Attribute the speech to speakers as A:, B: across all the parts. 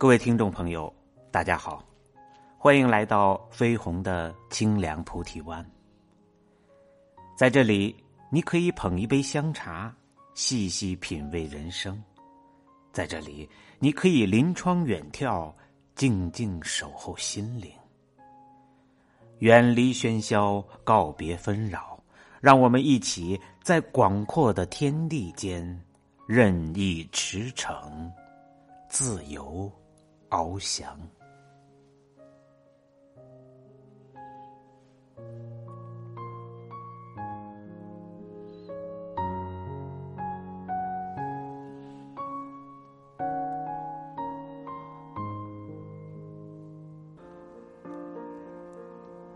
A: 各位听众朋友，大家好，欢迎来到飞鸿的清凉菩提湾。在这里，你可以捧一杯香茶，细细品味人生；在这里，你可以临窗远眺，静静守候心灵。远离喧嚣，告别纷扰，让我们一起在广阔的天地间任意驰骋，自由翱翔。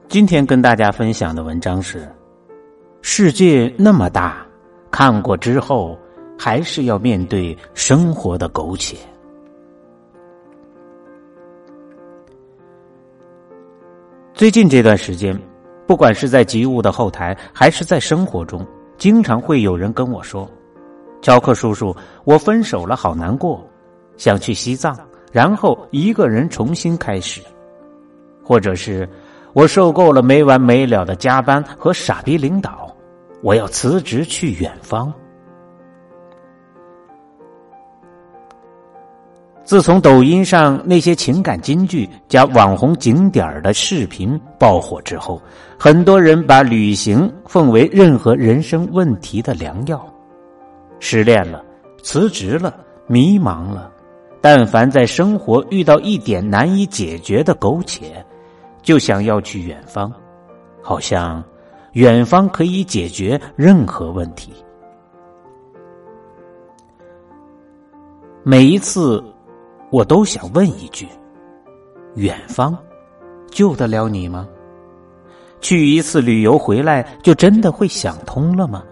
A: 今天跟大家分享的文章是：世界那么大，看过之后还是要面对生活的苟且。最近这段时间，不管是在集物的后台，还是在生活中，经常会有人跟我说：“乔克叔叔，我分手了，好难过，想去西藏，然后一个人重新开始。”或者是。我受够了没完没了的加班和傻逼领导，我要辞职去远方。自从抖音上那些情感金句加网红景点的视频爆火之后，很多人把旅行奉为任何人生问题的良药。失恋了，辞职了，迷茫了，但凡在生活遇到一点难以解决的苟且。就想要去远方，好像远方可以解决任何问题。每一次，我都想问一句：远方救得了你吗？去一次旅游回来，就真的会想通了吗？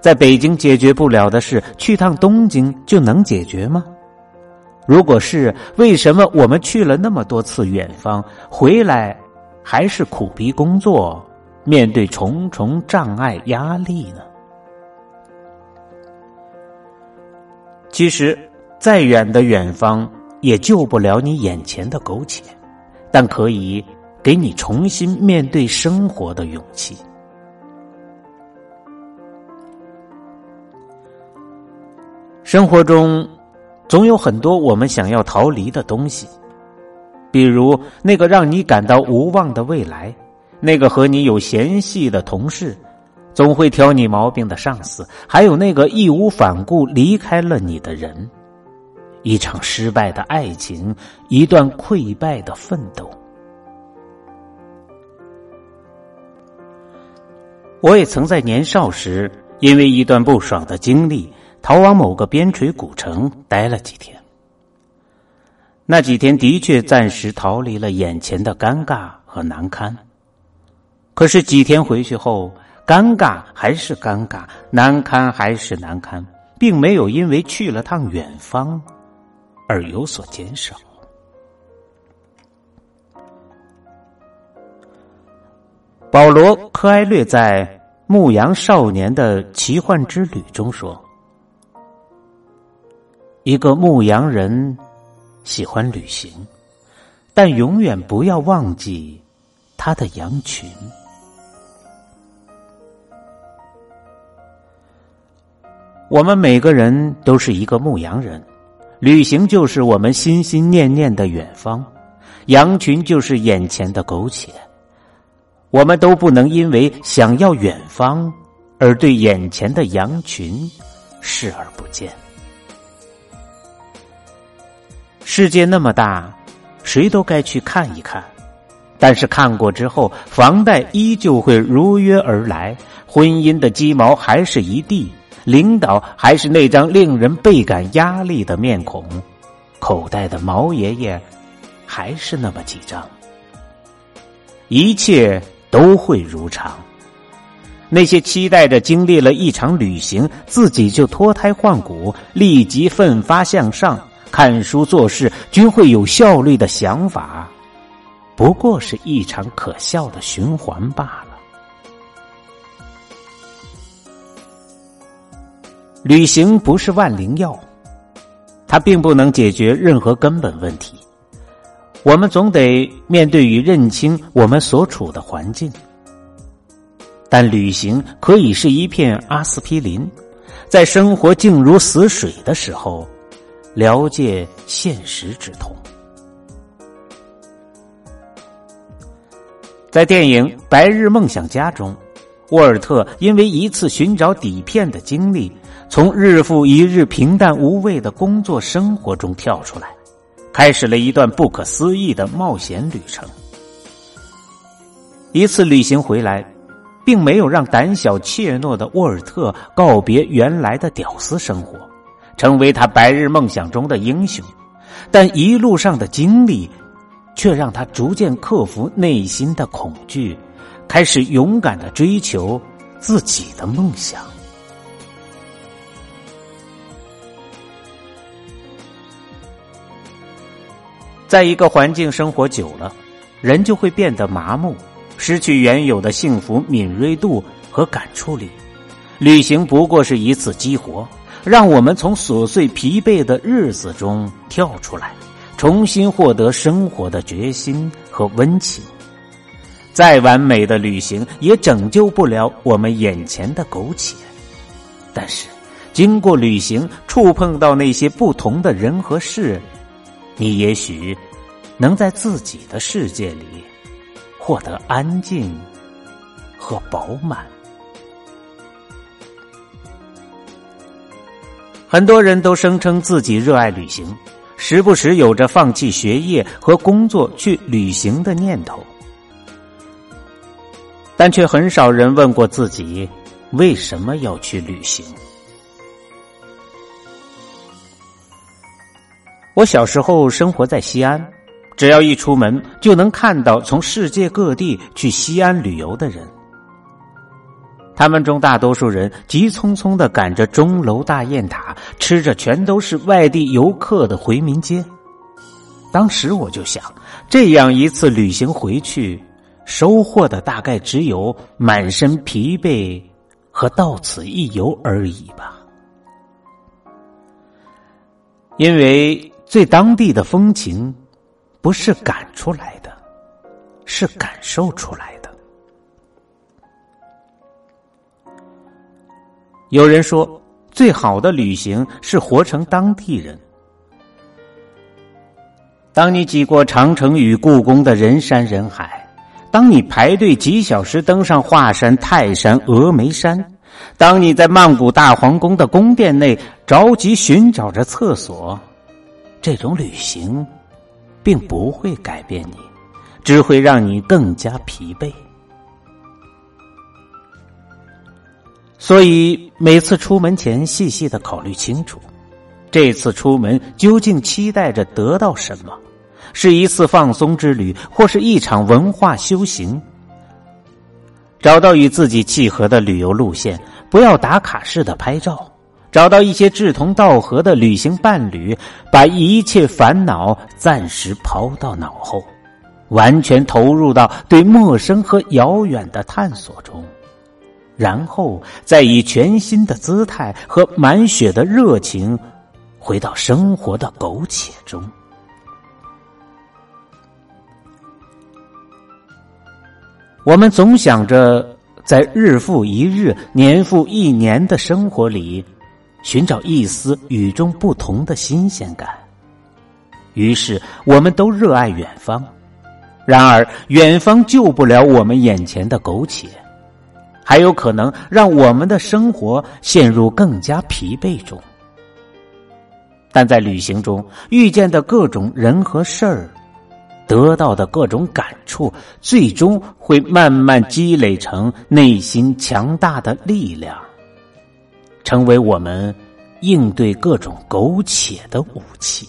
A: 在北京解决不了的事，去趟东京就能解决吗？如果是，为什么我们去了那么多次远方，回来还是苦逼工作，面对重重障碍压力呢？其实，再远的远方也救不了你眼前的苟且，但可以给你重新面对生活的勇气。生活中。总有很多我们想要逃离的东西，比如那个让你感到无望的未来，那个和你有嫌隙的同事，总会挑你毛病的上司，还有那个义无反顾离开了你的人，一场失败的爱情，一段溃败的奋斗。我也曾在年少时，因为一段不爽的经历。逃往某个边陲古城待了几天，那几天的确暂时逃离了眼前的尴尬和难堪。可是几天回去后，尴尬还是尴尬，难堪还是难堪，并没有因为去了趟远方而有所减少。保罗·科埃略在《牧羊少年的奇幻之旅》中说。一个牧羊人喜欢旅行，但永远不要忘记他的羊群。我们每个人都是一个牧羊人，旅行就是我们心心念念的远方，羊群就是眼前的苟且。我们都不能因为想要远方而对眼前的羊群视而不见。世界那么大，谁都该去看一看。但是看过之后，房贷依旧会如约而来，婚姻的鸡毛还是一地，领导还是那张令人倍感压力的面孔，口袋的毛爷爷还是那么几张，一切都会如常。那些期待着经历了一场旅行，自己就脱胎换骨，立即奋发向上。看书做事均会有效率的想法，不过是一场可笑的循环罢了。旅行不是万灵药，它并不能解决任何根本问题。我们总得面对与认清我们所处的环境，但旅行可以是一片阿司匹林，在生活静如死水的时候，了解现实之痛。在电影《白日梦想家》中，沃尔特因为一次寻找底片的经历，从日复一日平淡无味的工作生活中跳出来。开始了一段不可思议的冒险旅程。一次旅行回来，并没有让胆小怯懦的沃尔特告别原来的屌丝生活，成为他白日梦想中的英雄。但一路上的经历，却让他逐渐克服内心的恐惧，开始勇敢的追求自己的梦想。在一个环境生活久了，人就会变得麻木，失去原有的幸福敏锐度和感触力。旅行不过是一次激活，让我们从琐碎疲惫的日子中跳出来，重新获得生活的决心和温情。再完美的旅行也拯救不了我们眼前的苟且，但是经过旅行，触碰到那些不同的人和事。你也许能在自己的世界里获得安静和饱满。很多人都声称自己热爱旅行，时不时有着放弃学业和工作去旅行的念头，但却很少人问过自己为什么要去旅行。我小时候生活在西安，只要一出门就能看到从世界各地去西安旅游的人。他们中大多数人急匆匆的赶着钟楼大雁塔，吃着全都是外地游客的回民街。当时我就想，这样一次旅行回去，收获的大概只有满身疲惫和到此一游而已吧，因为。最当地的风情，不是赶出来的，是感受出来的。有人说，最好的旅行是活成当地人。当你挤过长城与故宫的人山人海，当你排队几小时登上华山、泰山、峨眉山，当你在曼谷大皇宫的宫殿内着急寻找着厕所。这种旅行，并不会改变你，只会让你更加疲惫。所以每次出门前，细细的考虑清楚，这次出门究竟期待着得到什么？是一次放松之旅，或是一场文化修行？找到与自己契合的旅游路线，不要打卡式的拍照。找到一些志同道合的旅行伴侣，把一切烦恼暂时抛到脑后，完全投入到对陌生和遥远的探索中，然后再以全新的姿态和满血的热情，回到生活的苟且中。我们总想着在日复一日、年复一年的生活里。寻找一丝与众不同的新鲜感，于是我们都热爱远方。然而，远方救不了我们眼前的苟且，还有可能让我们的生活陷入更加疲惫中。但在旅行中遇见的各种人和事儿，得到的各种感触，最终会慢慢积累成内心强大的力量。成为我们应对各种苟且的武器。